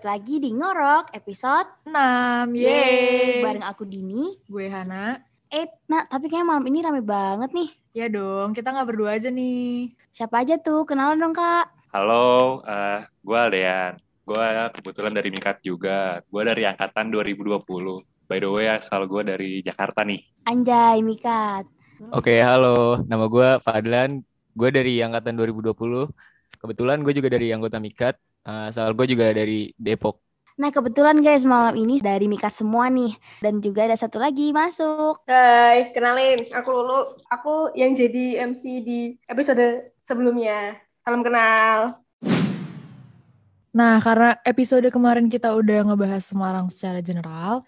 balik lagi di Ngorok episode 6. Yeay. Bareng aku Dini. Gue Hana. Eh, nah tapi kayaknya malam ini rame banget nih. Ya dong, kita nggak berdua aja nih. Siapa aja tuh? Kenalan dong kak. Halo, eh gue Aldean. Gue kebetulan dari Mikat juga. Gue dari angkatan 2020. By the way, asal gue dari Jakarta nih. Anjay, Mikat. Oke, halo. Nama gue Fadlan. Gue dari angkatan 2020. Kebetulan gue juga dari anggota Mikat. Uh, asal gue juga dari Depok. Nah kebetulan guys malam ini dari Mikat semua nih. Dan juga ada satu lagi masuk. Hai, kenalin, aku Lulu. Aku yang jadi MC di episode sebelumnya. Salam kenal. Nah, karena episode kemarin kita udah ngebahas Semarang secara general,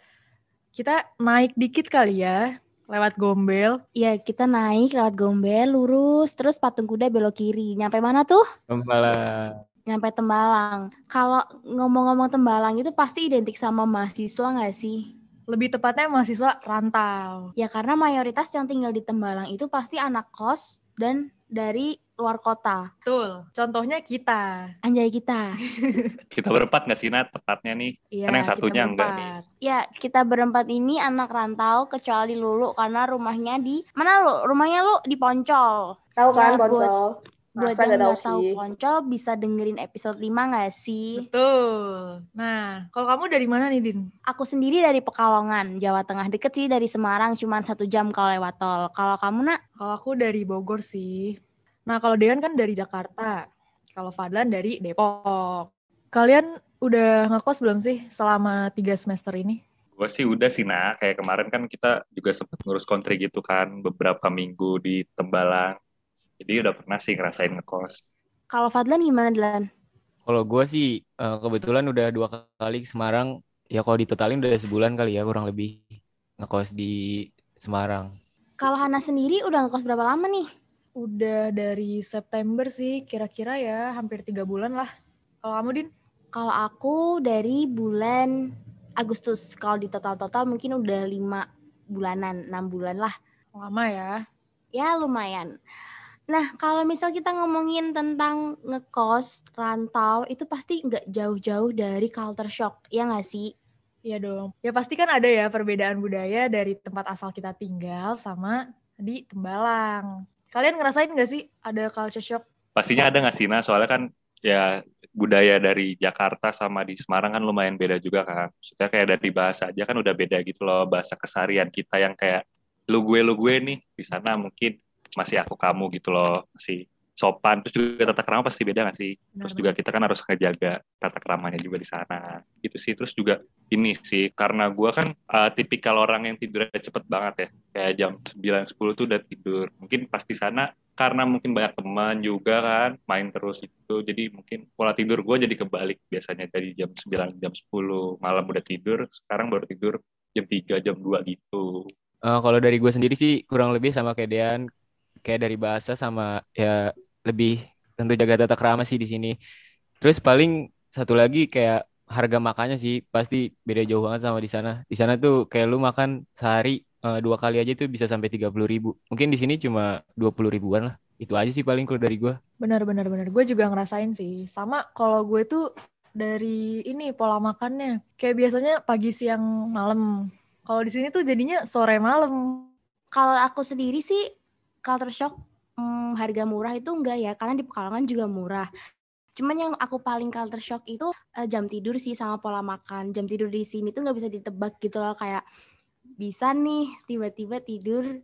kita naik dikit kali ya, lewat Gombel. Ya kita naik lewat Gombel, lurus, terus patung kuda belok kiri. Nyampe mana tuh? Kembali. Nyampe Tembalang. Kalau ngomong-ngomong Tembalang itu pasti identik sama mahasiswa nggak sih? Lebih tepatnya mahasiswa rantau. Ya karena mayoritas yang tinggal di Tembalang itu pasti anak kos dan dari luar kota. Betul. Contohnya kita. Anjay kita. Kita berempat nggak sih, Nat? Tepatnya nih. Iya, Kan yang satunya enggak berempat. Ya kita berempat ini anak rantau kecuali Lulu karena rumahnya di mana lu? Rumahnya lu di Poncol. Tahu kan, Ya, buat- Poncol? Buat Masa yang nggak tahu nggak tahu sih? Poncol bisa dengerin episode 5 nggak sih? Betul. Nah, kalau kamu dari mana nih, Din? Aku sendiri dari Pekalongan, Jawa Tengah. Deket sih dari Semarang, cuma satu jam kalau lewat tol. Kalau kamu nak? Kalau aku dari Bogor sih. Nah, kalau Dean kan dari Jakarta. Kalau Fadlan dari Depok. Kalian udah ngekos belum sih selama tiga semester ini? Gue sih udah sih, Nak. Kayak kemarin kan kita juga sempat ngurus kontri gitu kan. Beberapa minggu di Tembalang. Jadi udah pernah sih ngerasain ngekos. Kalau Fadlan gimana, Dilan? Kalau gue sih uh, kebetulan udah dua kali ke Semarang. Ya kalau ditotalin udah sebulan kali ya kurang lebih ngekos di Semarang. Kalau Hana sendiri udah ngekos berapa lama nih? Udah dari September sih, kira-kira ya hampir tiga bulan lah. Kalau kamu, Din? Kalau aku dari bulan Agustus. Kalau di total-total mungkin udah lima bulanan, enam bulan lah. Lama ya. Ya lumayan. Nah, kalau misal kita ngomongin tentang ngekos, rantau, itu pasti nggak jauh-jauh dari culture shock, ya nggak sih? Iya dong. Ya pasti kan ada ya perbedaan budaya dari tempat asal kita tinggal sama di Tembalang. Kalian ngerasain nggak sih ada culture shock? Pastinya ada nggak sih, Nah? Soalnya kan ya budaya dari Jakarta sama di Semarang kan lumayan beda juga kan. Maksudnya kayak dari bahasa aja kan udah beda gitu loh. Bahasa kesarian kita yang kayak lu gue lu gue nih. Di sana mungkin masih aku kamu gitu loh. Masih sopan. Terus juga tata krama pasti beda nggak sih? Terus juga kita kan harus ngejaga tata keramanya juga di sana. Gitu sih. Terus juga ini sih, karena gua kan uh, tipikal orang yang tidurnya cepet banget ya. Kayak jam 9-10 tuh udah tidur. Mungkin pas di sana karena mungkin banyak teman juga kan main terus itu jadi mungkin pola tidur gue jadi kebalik biasanya dari jam 9 jam 10 malam udah tidur sekarang baru tidur jam 3 jam 2 gitu Uh, kalau dari gue sendiri sih kurang lebih sama kayak Dean, kayak dari bahasa sama ya lebih tentu jaga tata krama sih di sini. Terus paling satu lagi kayak harga makannya sih pasti beda jauh banget sama di sana. Di sana tuh kayak lu makan sehari uh, dua kali aja tuh bisa sampai tiga puluh ribu. Mungkin di sini cuma dua puluh ribuan lah. Itu aja sih paling kalau dari gue. Benar, benar, benar. Gue juga ngerasain sih. Sama kalau gue tuh dari ini pola makannya. Kayak biasanya pagi, siang, malam. Kalau di sini tuh jadinya sore malam. Kalau aku sendiri sih culture shock hmm, harga murah itu enggak ya, karena di Pekalongan juga murah. Cuman yang aku paling culture shock itu eh, jam tidur sih sama pola makan. Jam tidur di sini tuh nggak bisa ditebak gitu loh kayak bisa nih tiba-tiba tidur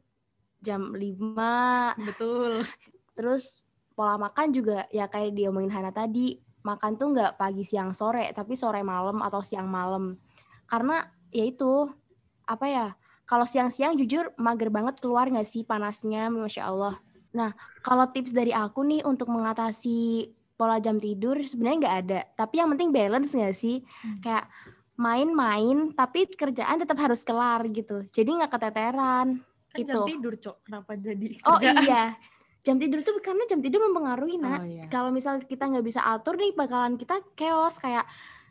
jam 5 Betul. terus pola makan juga ya kayak diomongin Hana tadi makan tuh nggak pagi siang sore tapi sore malam atau siang malam karena ya itu apa ya kalau siang-siang jujur mager banget keluar nggak sih panasnya masya Allah nah kalau tips dari aku nih untuk mengatasi pola jam tidur sebenarnya nggak ada tapi yang penting balance nggak sih Hmm. kayak main-main tapi kerjaan tetap harus kelar gitu jadi nggak keteteran Kan jam Itu. tidur, Cok. Kenapa jadi oh kerjaan? iya jam tidur tuh karena jam tidur mempengaruhi nak Oh iya. kalau misal kita nggak bisa atur nih bakalan kita chaos kayak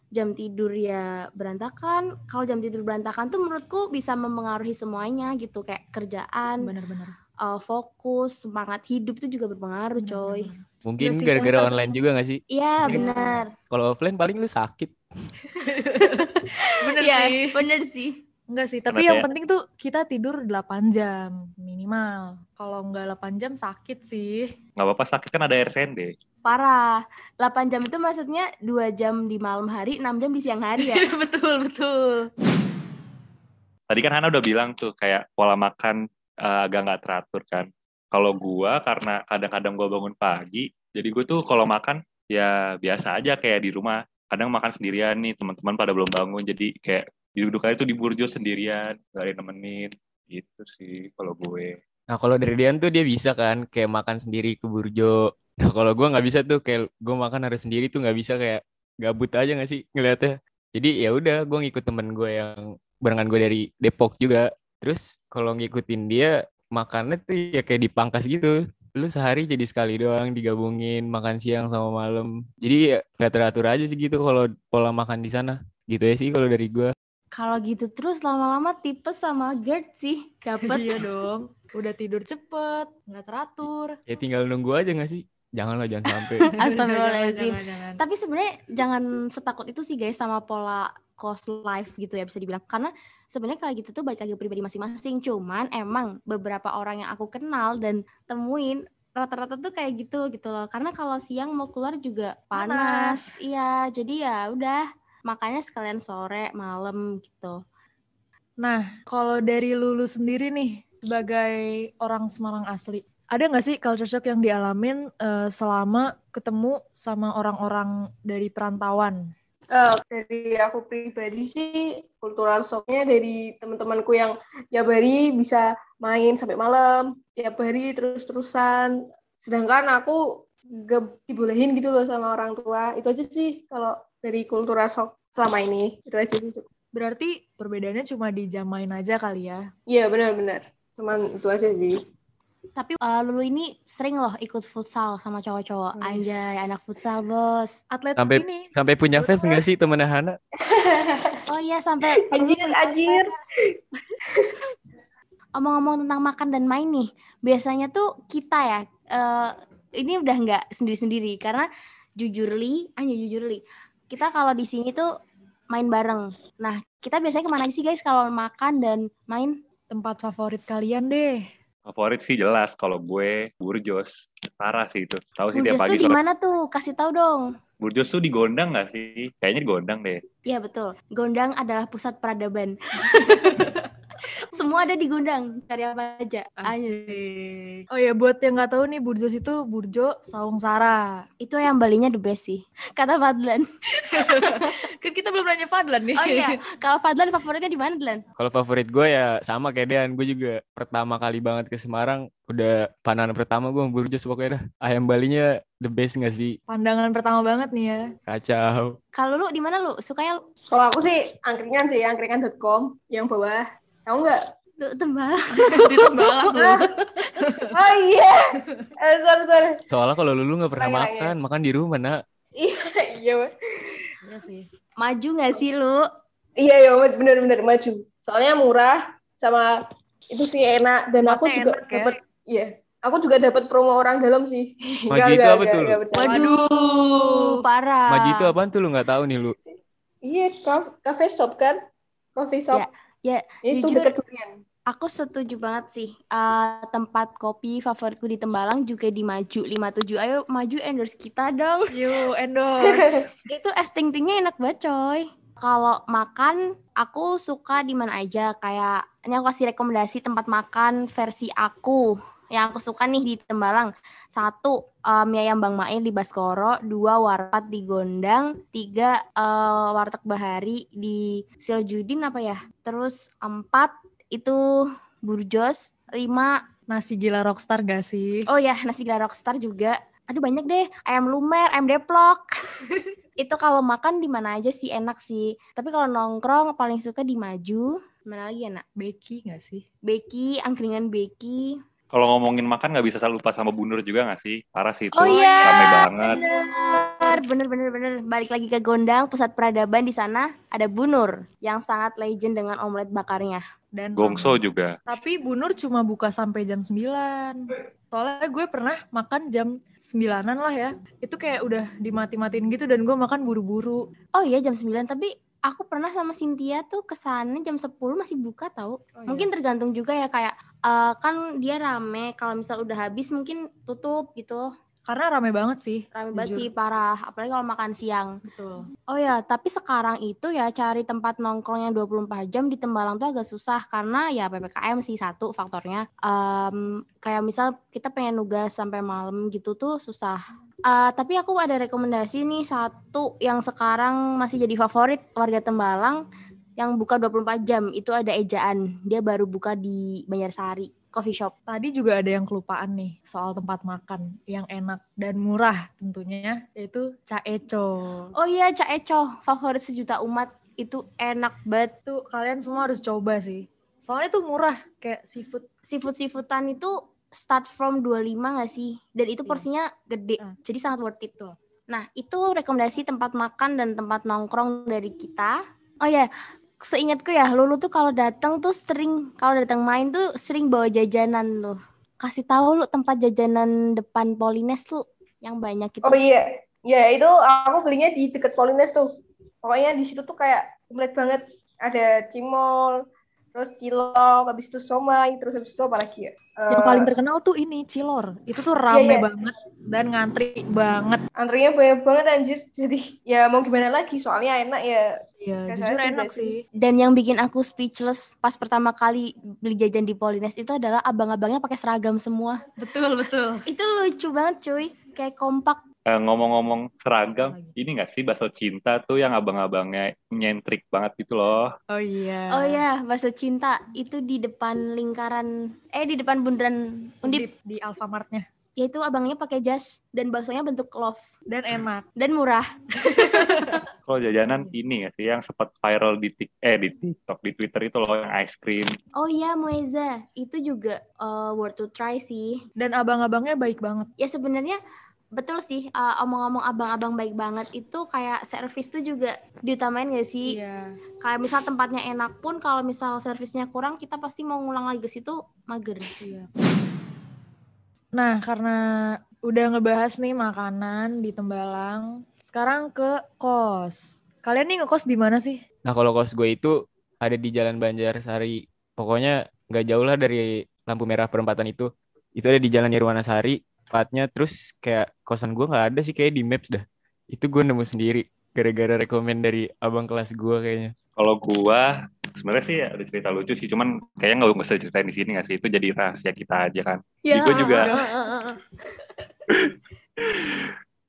jam tidur ya berantakan kalau jam tidur berantakan tuh menurutku bisa mempengaruhi semuanya gitu kayak kerjaan Benar-benar. uh, fokus semangat hidup itu juga berpengaruh coy Mungkin Iya gara-gara kan. online juga gak sih? iya Mungkin. benar Kalau offline paling lu sakit. Bener Iya, sih. bener sih. Enggak sih, tapi yang kayak- penting tuh kita tidur 8 jam minimal. Kalau enggak 8 jam sakit sih. Nggak apa-apa sakit kan ada RSND. Parah. 8 jam itu maksudnya 2 jam di malam hari, 6 jam di siang hari ya. betul, betul. Tadi kan Hana udah bilang tuh kayak pola makan eh, agak nggak teratur kan. Kalau gua karena kadang-kadang gua bangun pagi, jadi gue tuh kalau makan ya biasa aja kayak di rumah. Kadang makan sendirian nih, teman-teman pada belum bangun, jadi kayak duduk aja tuh di burjo sendirian, gak ada nemenin. Gitu sih kalau gue. Nah kalau dari Dian tuh dia bisa kan kayak makan sendiri ke burjo. Nah kalau gue nggak bisa tuh kayak gue makan harus sendiri tuh nggak bisa kayak gabut aja nggak sih ngeliatnya. Jadi ya udah gue ngikut temen gue yang barengan gue dari Depok juga. Terus kalau ngikutin dia makannya tuh ya kayak dipangkas gitu. Lu sehari jadi sekali doang digabungin makan siang sama malam. Jadi ya nggak teratur aja sih gitu kalau pola makan di sana. Gitu ya sih kalau dari gue. Kalau gitu terus lama-lama tipes sama GERD sih. Dapet. Iya dong. Udah tidur cepet, nggak teratur. Ya tinggal nunggu aja nggak sih? Janganlah jangan sampai. Astagfirullahaladzim. Jangan, jangan, jangan. Tapi sebenarnya jangan setakut itu sih guys sama pola cost life gitu ya bisa dibilang. Karena sebenarnya kayak gitu tuh balik lagi pribadi masing-masing. Cuman emang beberapa orang yang aku kenal dan temuin rata-rata tuh kayak gitu gitu loh. Karena kalau siang mau keluar juga panas. Iya, jadi ya udah makanya sekalian sore, malam gitu. Nah, kalau dari Lulu sendiri nih, sebagai orang Semarang asli, ada nggak sih culture shock yang dialamin eh, selama ketemu sama orang-orang dari perantauan? Eh, dari aku pribadi sih kultural shocknya dari teman-temanku yang ya hari bisa main sampai malam, ya hari terus-terusan. Sedangkan aku gak dibolehin gitu loh sama orang tua. Itu aja sih kalau dari kultural shock selama ini. Itu aja sih. Berarti perbedaannya cuma di jam main aja kali ya? Iya benar-benar. Cuman itu aja sih. Tapi eh, Lulu ini sering loh ikut futsal sama cowok-cowok. Wis. Anjay, anak futsal, Bos. Atlet Sampai ini, sampai punya fans nggak sih temennya Hana? Oh iya, sampai Anjir, anjir. Omong-omong tentang makan dan main nih, biasanya tuh kita ya, eh, ini udah nggak sendiri-sendiri karena jujur li, hanya jujur li, kita kalau di sini tuh main bareng. Nah, kita biasanya ke mana sih guys kalau makan dan main? tempat favorit kalian deh. Favorit sih jelas kalau gue Burjos. Parah sih itu. Tahu sih tiap pagi tuh di sore. mana tuh? Kasih tahu dong. Burjos tuh di Gondang nggak sih? Kayaknya di Gondang deh. Iya betul. Gondang adalah pusat peradaban. Semua ada di Gondang. Cari apa aja. Asik. Oh ya, buat yang nggak tahu nih, Burjo itu Burjo Saung Sara. Itu yang balinya the best sih. Kata Fadlan. Kan kita belum nanya Fadlan nih. Oh iya, kalau Fadlan favoritnya di mana, Dlan? Kalau favorit gue ya sama kayak Dean, gue juga pertama kali banget ke Semarang, udah pandangan pertama gue Burjos pokoknya dah. Ayam Balinya the best gak sih? Pandangan pertama banget nih ya. Kacau. Kalau lu di mana lu? Sukanya lu? Kalau aku sih angkringan sih, angkringan.com yang bawah. Tahu nggak? Di Tembalang loh. Oh iya. Eh, sorry, sorry. Soalnya kalau lu nggak pernah Lagi-lagi. makan, makan di rumah nak. Iya, iya. Iya sih. Maju gak sih lu? Iya, iya, bener-bener maju. Soalnya murah sama itu sih enak dan aku Tempatnya juga enak ya. dapat iya. Aku juga dapat promo orang dalam sih. Maju Nggak, itu nggak, apa nggak, tuh, Lu? nggak bercanda. Waduh, parah. Maju itu apaan tuh lu nggak tahu nih lu. Iya, kaf- cafe shop kan? Coffee shop. Ya, itu jujur- dekat durian. Aku setuju banget sih. Eh, tempat kopi favoritku di Tembalang juga di Maju 57. Ayo maju endorse kita dong. Yuk, endorse. Itu es ting tingnya enak banget coy. Kalau makan, aku suka di mana aja. Kayak ini aku kasih rekomendasi tempat makan versi aku yang aku suka nih di Tembalang. Satu, eh, mie ayam Bang Mail di Baskoro. Dua, warpat di Gondang. Tiga, eh, warteg Bahari di Silojudin apa ya. Terus empat, itu Burjos. Lima, Nasi gila rockstar gak sih? Oh ya, nasi gila rockstar juga. Aduh banyak deh, ayam lumer, ayam deplok. itu kalau makan di mana aja sih enak sih. Tapi kalau nongkrong paling suka di Maju. Mana lagi enak? Becky gak sih? Beki, angkringan Beki. Kalau ngomongin makan nggak bisa lupa sama bunur juga nggak sih? Parah sih itu. Oh iya, Rame banget. Bener. bener, bener. Balik lagi ke Gondang, pusat peradaban di sana ada Bunur yang sangat legend dengan omelet bakarnya. Dan Gongso ramen. juga. Tapi Bu Nur cuma buka sampai jam 9. Soalnya gue pernah makan jam 9-an lah ya. Itu kayak udah dimati-matiin gitu dan gue makan buru-buru. Oh iya jam 9, tapi aku pernah sama Cynthia tuh ke sana jam 10 masih buka tahu. Oh, iya. Mungkin tergantung juga ya kayak eh, kan dia rame, kalau misal udah habis mungkin tutup gitu. Karena rame banget sih. Rame banget Jujur. sih parah, apalagi kalau makan siang. Betul. Oh ya, tapi sekarang itu ya cari tempat nongkrong yang 24 jam di Tembalang tuh agak susah karena ya PPKM sih satu faktornya. Em, kayak misal kita pengen nugas sampai malam gitu tuh susah. Eh, tapi aku ada rekomendasi nih satu yang sekarang masih jadi favorit warga Tembalang yang buka 24 jam itu ada Ejaan. Dia baru buka di Banjarsari coffee shop. Tadi juga ada yang kelupaan nih soal tempat makan yang enak dan murah tentunya yaitu Ca Eco. Oh iya, Cak Eco, favorit sejuta umat. Itu enak banget. Tuh kalian semua harus coba sih. Soalnya tuh murah kayak seafood. seafood-seafoodan itu start from 25 gak sih? Dan itu Iya. porsinya gede, Ah. jadi sangat worth it tuh. Nah, itu rekomendasi tempat makan dan tempat nongkrong dari kita. Oh ya, seingatku ya, Lulu tuh kalau datang tuh sering, kalau datang main tuh sering bawa jajanan tuh. Kasih tahu lu tempat jajanan depan Polines tuh yang banyak itu. Oh iya, ya itu aku belinya di deket Polines tuh. Pokoknya di situ tuh kayak komplit banget. Ada cimol, terus cilok, habis itu somai, terus habis itu apa lagi ya? Yang Eh, paling terkenal tuh ini Cilor. Itu tuh rame iya. banget dan ngantri banget. antrinya banyak banget anjir. Jadi ya mau gimana lagi, soalnya enak ya. Iya, Kayak jujur enak sih. Dan yang bikin aku speechless pas pertama kali beli jajan di Polines itu adalah abang-abangnya pakai seragam semua. Betul, betul. Itu lucu banget cuy, kayak kompak. Eh, ngomong-ngomong seragam, Apalagi? ini gak sih bakso cinta tuh yang abang-abangnya nyentrik banget gitu loh. Oh iya. Oh ya, bakso cinta itu di depan lingkaran eh di depan bundaran Undip. Undip di Alfamartnya. Yaitu abangnya pakai jas dan baksonya bentuk love Dan enak. dan murah. Kalau jajanan ini gak sih yang sempat viral di tik eh di TikTok, di Twitter itu loh yang ice cream. Oh iya, Moeza, itu juga eh, worth to try sih. Dan abang-abangnya baik banget. Ya sebenarnya betul sih eh, omong-omong abang-abang baik banget itu kayak servis tuh juga diutamain gak sih? Iya. Kayak misal tempatnya enak pun kalau misal servisnya kurang kita pasti mau ngulang lagi ke situ mager. Iya. Nah, karena udah ngebahas nih makanan di Tembalang, sekarang ke kos. Kalian nih ngekos di mana sih? Nah kalau kos gue itu ada di Jalan Banjarsari. Pokoknya nggak jauh lah dari lampu merah perempatan itu. Itu ada di Jalan Nirwanasari. Tepatnya terus kayak kosan gue nggak ada sih kayak di Maps dah. Itu gue nemu sendiri. Gara-gara rekomen dari abang kelas gue kayaknya. Kalau gua sebenarnya sih ada cerita lucu sih, cuman kayaknya nggak usah ceritain di sini nggak sih? Itu jadi rahasia kita aja kan. Ya. Gue juga.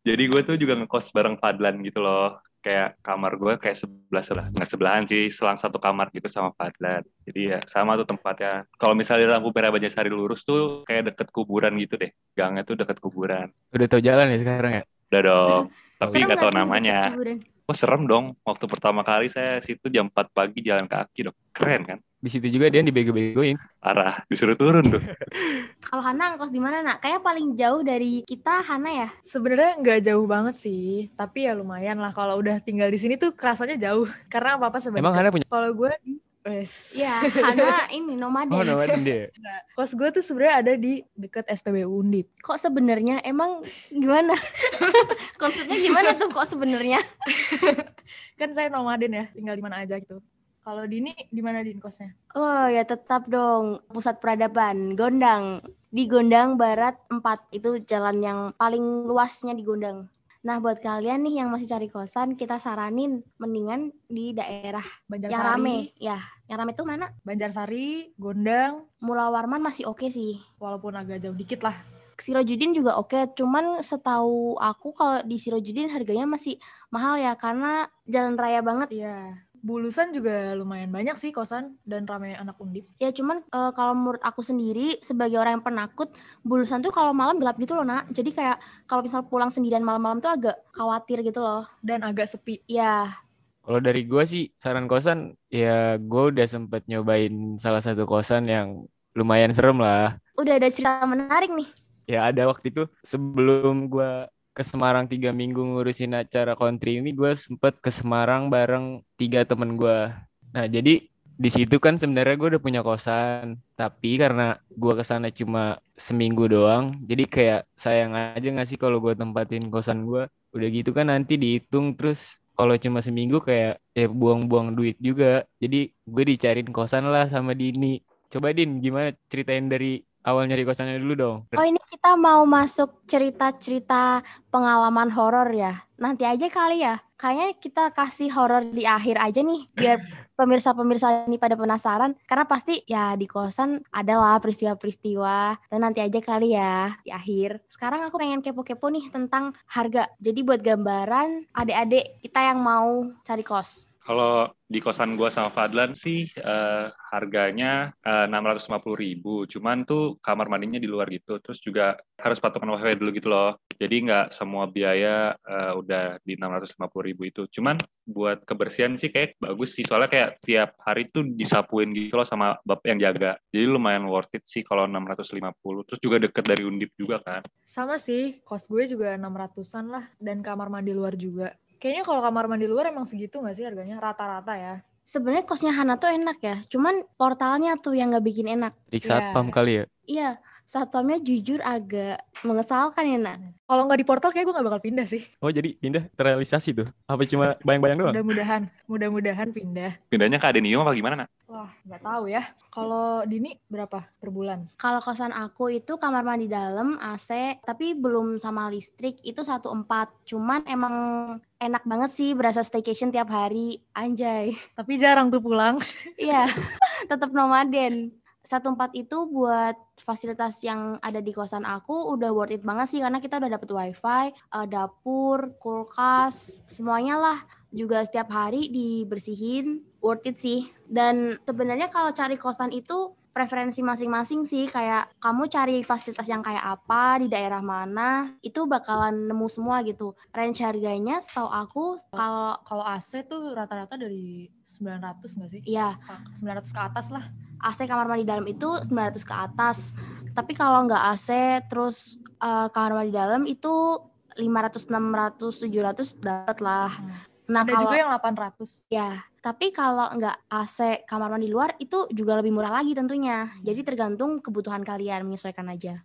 Jadi gue tuh juga ngekos bareng Fadlan gitu loh. Kayak kamar gue kayak sebelah sebelah nggak sebelahan sih, selang satu kamar gitu sama Fadlan. Jadi ya sama tuh tempatnya. Kalau misalnya lampu merah Banjarsari lurus tuh kayak deket kuburan gitu deh. Gangnya tuh deket kuburan. Udah tahu jalan ya sekarang ya? Udah dong. Tapi nggak tahu tuh namanya. deket kuburan? Wah serem dong. Waktu pertama kali saya situ jam 4 pagi jalan kaki dong. Keren kan? Di situ juga dia dibego-begoin. Parah. Disuruh turun tuh. Kalau Hana ngekos di mana nak? Kayak paling jauh dari kita Hana ya. Sebenarnya nggak jauh banget sih, tapi ya lumayan lah kalau udah tinggal di sini tuh kerasanya jauh karena apa-apa sebenarnya. Emang Hana punya? Kalau gue di Wes. Iya, Hana ini nomaden. Oh nomaden dia. Kos gue tuh sebenarnya ada di deket SPBU Undip. Kok sebenarnya emang gimana? Konsepnya gimana tuh kok sebenarnya? Kan saya nomaden ya, tinggal di mana aja gitu. Kalau Dini di mana Din kosnya? Oh ya tetap dong pusat peradaban Gondang di Gondang Barat 4 itu jalan yang paling luasnya di Gondang. Nah buat kalian nih yang masih cari kosan kita saranin mendingan di daerah Banjarsari. yang rame ya. Yang rame tuh mana? Banjarsari, Gondang, Mula Warman masih oke sih. walaupun agak jauh dikit lah. Sirojudin juga oke, cuman setahu aku kalau di Sirojudin harganya masih mahal ya karena jalan raya banget. Iya. Bulusan juga lumayan banyak sih kosan dan ramai anak undip. Ya cuman eh, kalau menurut aku sendiri sebagai orang yang penakut, Bulusan tuh kalau malam gelap gitu loh nak. Jadi kayak kalau misal pulang sendirian malam-malam tuh agak khawatir gitu loh. Dan agak sepi. Ya, Kalau dari gue sih saran kosan ya gue udah sempet nyobain salah satu kosan yang lumayan serem lah. udah ada cerita menarik nih. Ya ada waktu itu sebelum gue ke Semarang tiga minggu ngurusin acara country ini gue sempet ke Semarang bareng tiga temen gue. Nah jadi di situ kan sebenarnya gue udah punya kosan, tapi karena gue ke sana cuma seminggu doang, jadi kayak sayang aja nggak sih kalau gue tempatin kosan gue. Udah gitu kan nanti dihitung terus kalau cuma seminggu kayak ya buang-buang duit juga. Jadi gue dicariin kosan lah sama Dini. Coba Din, gimana ceritain dari awal nyari kosannya dulu dong. Oh ini kita mau masuk cerita-cerita pengalaman horor ya. Nanti aja kali ya. Kayaknya kita kasih horor di akhir aja nih biar pemirsa-pemirsa ini pada penasaran karena pasti ya di kosan adalah peristiwa-peristiwa dan nanti aja kali ya di akhir. Sekarang aku pengen kepo-kepo nih tentang harga. Jadi buat gambaran adik-adik kita yang mau cari kos. Kalau di kosan gua sama Fadlan sih eh, harganya eh, enam ratus lima puluh ribu. Cuman tuh kamar mandinya di luar gitu. Terus juga harus patungan wifi dulu gitu loh. Jadi nggak semua biaya eh, udah di enam ratus lima puluh ribu itu. Cuman buat kebersihan sih kayak bagus sih. Soalnya kayak tiap hari tuh disapuin gitu loh sama bapak yang jaga. Jadi lumayan worth it sih kalau 650. Terus juga deket dari Undip juga kan. Sama sih, kos gue juga 600-an lah. Dan kamar mandi luar juga. Kayaknya kalau kamar mandi luar emang segitu nggak sih harganya? Rata-rata ya. Sebenarnya kosnya Hana tuh enak ya, cuman portalnya tuh yang nggak bikin enak. Dik Iya. satpam kali ya. Iya, satpamnya jujur agak mengesalkan ya nak. Kalau nggak di portal kayak gue nggak bakal pindah sih. Oh jadi pindah terrealisasi tuh? Apa cuma bayang-bayang doang? Mudah-mudahan, mudah-mudahan pindah. Pindahnya ke Adenium apa gimana, nak? Wah, nggak tahu ya. Kalau Dini berapa per bulan? Kalau kosan aku itu kamar mandi dalam AC, tapi belum sama listrik itu satu empat. Cuman emang enak banget sih berasa staycation tiap hari, anjay. Tapi jarang tuh pulang. Iya, tetap nomaden. Satu empat itu buat fasilitas yang ada di kosan aku udah worth it banget sih karena kita udah dapet wifi, eh, dapur, kulkas, semuanya lah. Juga setiap hari dibersihin, worth it sih. Dan sebenarnya kalau cari kosan itu preferensi masing-masing sih kayak kamu cari fasilitas yang kayak apa di daerah mana itu bakalan nemu semua gitu range harganya setahu aku kalau Kalau AC tuh rata-rata dari 900 nggak sih? Iya. Sa- 900 ke atas lah. AC kamar mandi dalam itu 900 ke atas. Tapi kalau nggak AC terus eh, kamar mandi dalam itu 500, 600, 700 dapat lah. Nah, Ada kalau juga yang 800. ya, tapi kalau nggak AC kamar mandi luar itu juga lebih murah lagi tentunya. Jadi tergantung kebutuhan kalian menyesuaikan aja.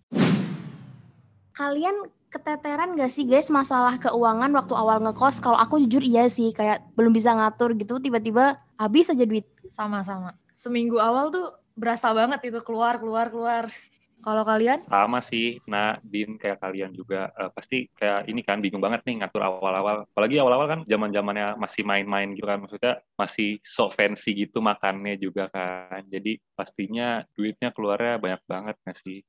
Kalian keteteran gak sih guys masalah keuangan waktu awal ngekos? Kalau aku jujur iya sih, kayak belum bisa ngatur gitu, tiba-tiba habis aja duit. Sama-sama. Seminggu awal tuh berasa banget itu keluar, keluar, keluar. Kalau kalian? Sama sih, nah Din kayak kalian juga eh, pasti kayak ini kan bingung banget nih ngatur awal-awal. Apalagi awal-awal kan zaman-zamannya masih main-main gitu kan, maksudnya masih so fancy gitu makannya juga kan. Jadi pastinya duitnya keluarnya banyak banget nggak sih?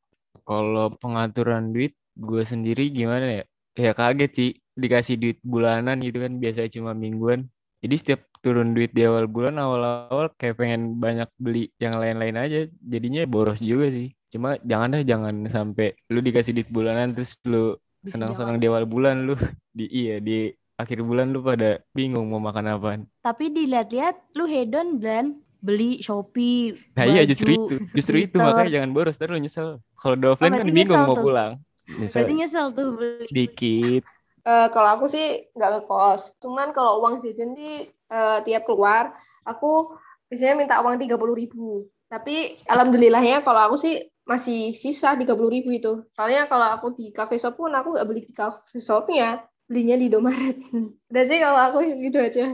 Kalau pengaturan duit, gue sendiri gimana ya? Ya kaget sih, dikasih duit bulanan gitu kan, biasanya cuma mingguan. Jadi setiap turun duit di awal bulan, awal-awal kayak pengen banyak beli yang lain-lain aja. Jadinya boros juga sih. Cuma jangan deh, jangan sampai lu dikasih duit bulanan terus lu senang-senang di awal bulan lu di iya di akhir bulan lu pada bingung mau makan apaan. Tapi dilihat-lihat lu hedon dan beli Shopee, Nah iya justru itu, justru itu makanya jangan boros, terus lu nyesel. Kalau di offline kan berarti bingung mau pulang. Nyesel Berarti nyesel tuh beli. dikit. Eh, kalau aku sih nggak ngekos. Cuman kalau uang jajan sih eh, tiap keluar, aku biasanya minta uang tiga puluh ribu. Tapi alhamdulillahnya kalau aku sih masih sisa tiga puluh ribu itu. Soalnya kalau aku di cafe shop pun aku nggak beli di cafe shopnya, belinya di Indomaret. Udah sih kalau aku gitu aja.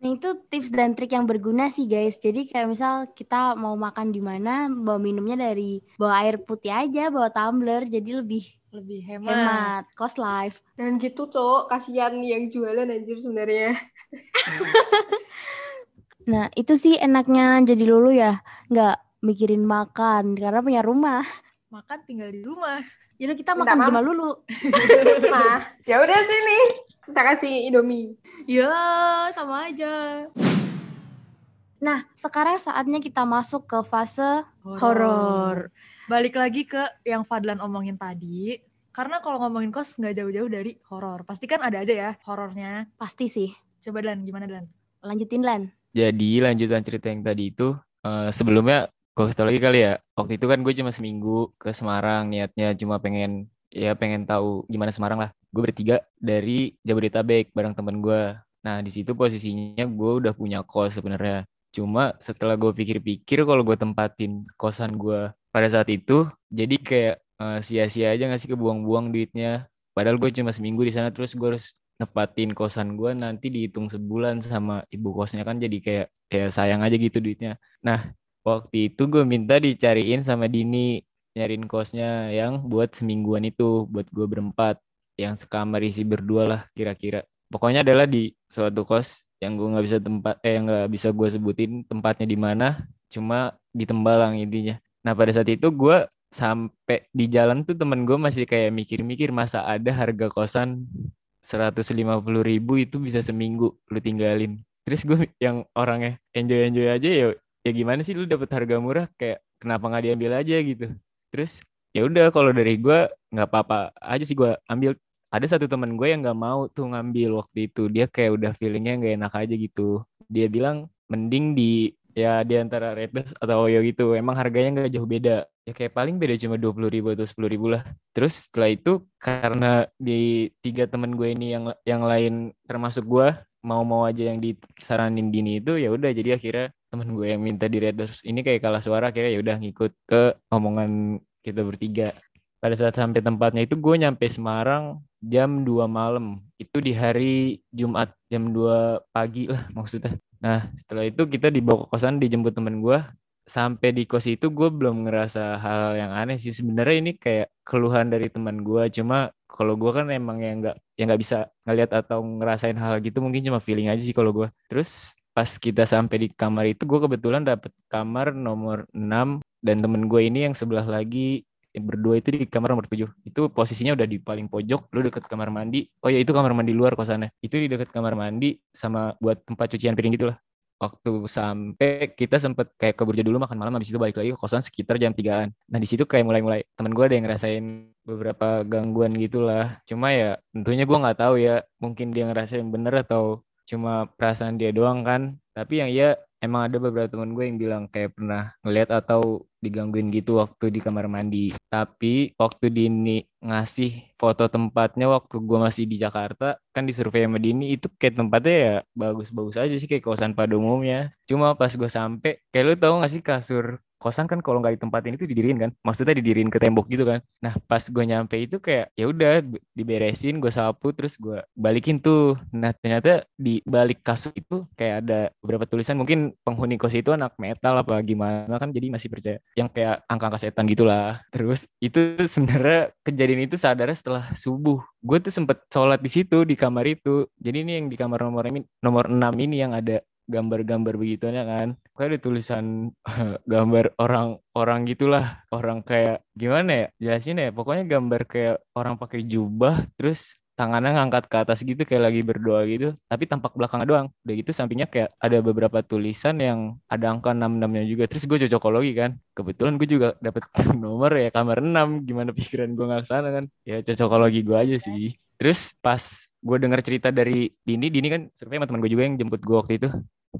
Nah itu tips dan trik yang berguna sih guys. Jadi kayak misal kita mau makan di mana, bawa minumnya dari bawa air putih aja, bawa tumbler, jadi lebih Lebih hemat. hemat, cost life. Dan gitu cok, kasihan yang jualan anjir sebenarnya. Nah itu sih enaknya jadi lulu ya, nggak mikirin makan karena punya rumah. Makan tinggal di rumah. Jadi kita Minta makan di maaf. rumah lulu. Nah, ya udah sini. Kita kasih Indomie. Ya sama aja. Nah sekarang saatnya kita masuk ke fase horor. Balik lagi ke yang Fadlan omongin tadi. Karena kalau ngomongin kos nggak jauh-jauh dari horor. Pasti kan ada aja ya horornya. Pasti sih. Coba Dan, gimana Dan? Lanjutin Lan. Jadi lanjutan cerita yang tadi itu eh, sebelumnya gue kasih lagi kali ya. Waktu itu kan gue cuma seminggu ke Semarang niatnya cuma pengen ya pengen tahu gimana Semarang lah. gue bertiga dari Jabodetabek bareng temen gue nah di situ posisinya gue udah punya kos sebenarnya cuma setelah gue pikir-pikir kalau gue tempatin kosan gue pada saat itu jadi kayak uh, sia-sia aja nggak sih kebuang-buang duitnya padahal gue cuma seminggu di sana terus gue harus nepatin kosan gue nanti dihitung sebulan sama ibu kosnya kan jadi kayak ya sayang aja gitu duitnya nah waktu itu gue minta dicariin sama Dini nyariin kosnya yang buat semingguan itu buat gue berempat yang sekamar isi berdua lah kira-kira. Pokoknya adalah di suatu kos yang gue nggak bisa tempat eh yang nggak bisa gue sebutin tempatnya di mana cuma di Tembalang intinya. Nah pada saat itu gue sampai di jalan tuh temen gue masih kayak mikir-mikir masa ada harga kosan seratus lima puluh ribu itu bisa seminggu lu tinggalin? Terus gue yang orangnya enjoy enjoy aja ya ya gimana sih lu dapet harga murah? Kayak kenapa nggak diambil aja gitu? Terus ya udah kalau dari gue nggak apa-apa aja sih gue ambil. Ada satu teman gue yang nggak mau tuh ngambil waktu itu. Dia kayak udah feelingnya nggak enak aja gitu. Dia bilang mending di ya di antara Red atau Oyo gitu. Emang harganya nggak jauh beda. Ya kayak paling beda cuma dua puluh ribu atau sepuluh ribu lah. Terus setelah itu karena di tiga temen gue ini yang yang lain termasuk gue mau-mau aja yang disaranin Dini itu ya udah jadi akhirnya temen gue yang minta di Red ini kayak kalah suara akhirnya ya udah ngikut ke omongan kita bertiga pada saat sampai tempatnya itu gue nyampe Semarang jam 2 malam. Itu di hari Jumat jam 2 pagi lah maksudnya. Nah setelah itu kita dibawa ke kosan dijemput temen gue. Sampai di kos itu gue belum ngerasa hal yang aneh sih. Sebenarnya ini kayak keluhan dari teman gue. Cuma kalau gue kan emang yang nggak yang nggak bisa ngeliat atau ngerasain hal gitu mungkin cuma feeling aja sih kalau gue. Terus pas kita sampai di kamar itu gue kebetulan dapet kamar nomor 6 dan temen gue ini yang sebelah lagi berdua itu di kamar nomor 7 itu posisinya udah di paling pojok lu deket kamar mandi oh ya itu kamar mandi luar kosannya itu di deket kamar mandi sama buat tempat cucian piring gitu lah waktu sampai kita sempet kayak ke Burjo dulu makan malam habis itu balik lagi ke kosan sekitar jam 3-an nah di situ kayak mulai-mulai temen gue ada yang ngerasain beberapa gangguan gitulah. Cuma ya tentunya gue nggak tahu ya mungkin dia ngerasain bener atau cuma perasaan dia doang kan. Tapi yang ya emang ada beberapa teman gue yang bilang kayak pernah ngeliat atau digangguin gitu waktu di kamar mandi. Tapi waktu Dini ngasih foto tempatnya waktu gue masih di Jakarta, kan di survei sama Dini itu kayak tempatnya ya bagus-bagus aja sih kayak kawasan pada umumnya. Cuma pas gue sampai, kayak lu tau gak sih kasur kosan kan kalau nggak ditempatin itu didirin kan? Maksudnya didirin ke tembok gitu kan? Nah pas gue nyampe itu kayak ya udah diberesin gue sapu terus gue balikin tuh. Nah ternyata di balik kasur itu kayak ada beberapa tulisan mungkin penghuni kos itu anak metal apa gimana kan jadi masih percaya. Yang kayak angka-angka setan gitulah. Terus itu sebenarnya kejadian itu sadar setelah subuh. Gue tuh sempet sholat di situ di kamar itu. Jadi ini yang di kamar nomor nomor 6 ini yang ada gambar-gambar begitunya kan. Kayak ada tulisan gambar orang-orang gitulah. Orang kayak gimana ya jelasin ya. Pokoknya gambar kayak orang pakai jubah terus tangannya ngangkat ke atas gitu kayak lagi berdoa gitu. Tapi tampak belakangnya doang. Udah gitu sampingnya kayak ada beberapa tulisan yang ada angka 66 nya juga. Terus gue cocokologi kan. Kebetulan gue juga dapet nomor ya kamar 6 gimana pikiran gue nggak ke sana kan. Ya cocokologi gue aja sih. Terus pas gue dengar cerita dari Dini Dini kan survei sama teman gue juga yang jemput gue waktu itu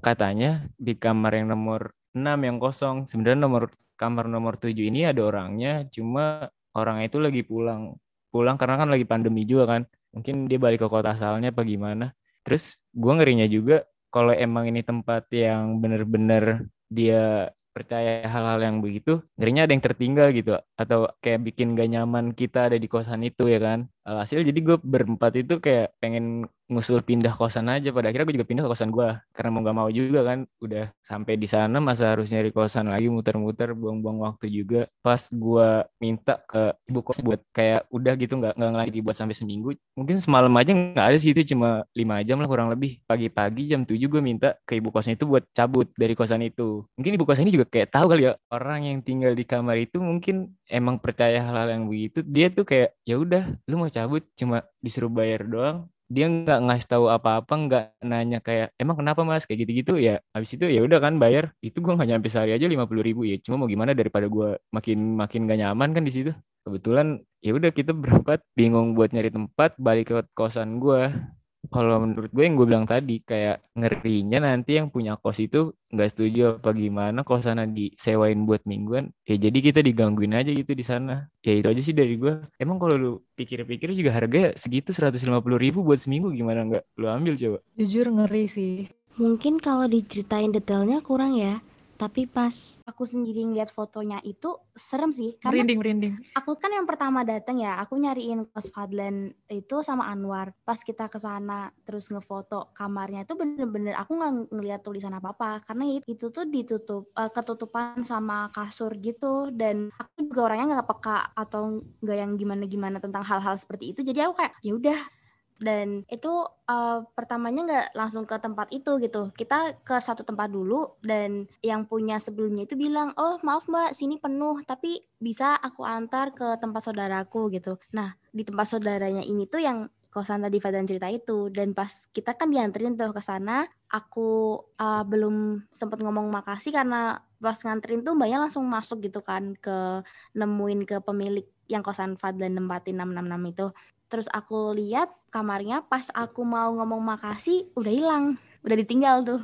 katanya di kamar yang nomor 6 yang kosong sebenarnya nomor kamar nomor 7 ini ada orangnya cuma orangnya itu lagi pulang. Pulang karena kan lagi pandemi juga kan. Mungkin dia balik ke kota asalnya apa gimana. Terus gue ngerinya juga kalau emang ini tempat yang bener-bener dia percaya hal-hal yang begitu ngerinya ada yang tertinggal gitu. Atau kayak bikin gak nyaman kita ada di kosan itu ya kan. Hasil jadi gue berempat itu kayak pengen ngusul pindah kosan aja pada akhirnya gue juga pindah ke kosan gue karena mau gak mau juga kan. Udah sampai di sana masa harus nyari kosan lagi muter-muter buang-buang waktu juga. Pas gue minta ke ibu kos buat kayak udah gitu nggak nggak lagi buat sampai seminggu mungkin semalam aja nggak ada sih itu cuma lima jam lah kurang lebih. Pagi-pagi jam 7 gue minta ke ibu kosnya itu buat cabut dari kosan itu. Mungkin ibu kosan ini juga kayak tahu kali ya orang yang tinggal di kamar itu mungkin emang percaya hal-hal yang begitu dia tuh kayak ya udah lu mau cabut cuma disuruh bayar doang dia nggak ngasih tahu apa-apa nggak nanya kayak emang kenapa mas? Kayak gitu-gitu ya habis itu ya udah kan bayar. Itu gue nggak nyampe sehari aja lima puluh ribu ya. Cuma mau gimana daripada gue makin makin gak nyaman kan di situ. Kebetulan ya udah kita berempat bingung buat nyari tempat balik ke kosan gue Kalau menurut gue yang gue bilang tadi kayak ngerinya nanti yang punya kos itu nggak setuju apa gimana kosannya disewain buat mingguan ya jadi kita digangguin aja gitu di sana. Ya itu aja sih dari gue. Emang kalau lu pikir-pikir juga harga segitu 150 ribu buat seminggu gimana nggak lu ambil coba? Jujur ngeri sih. Mungkin kalau diceritain detailnya kurang ya, tapi pas. Aku sendiri ngeliat fotonya itu serem sih. Karena Merinding, merinding. aku kan yang pertama datang ya, aku nyariin kos Fadlan itu sama Anwar. Pas kita ke sana terus ngefoto kamarnya itu bener-bener aku nggak ngeliat tulisan apa-apa karena it- itu tuh ditutup eh, ketutupan sama kasur gitu dan aku juga orangnya nggak peka atau nggak yang gimana-gimana tentang hal-hal seperti itu. Jadi aku kayak ya udah dan itu eh, pertamanya nggak langsung ke tempat itu gitu. Kita ke satu tempat dulu dan yang punya sebelumnya itu bilang oh maaf mbak sini penuh tapi bisa aku antar ke tempat saudaraku gitu. Nah di tempat saudaranya ini tuh yang kosan tadi Fadan cerita itu. Dan pas kita kan dianterin tuh ke sana aku eh, belum sempat ngomong makasih karena pas nganterin tuh mbaknya langsung masuk gitu kan ke nemuin ke pemilik yang kosan Fadlan nempatin 666 itu terus aku lihat kamarnya pas aku mau ngomong makasih udah hilang. Udah ditinggal tuh.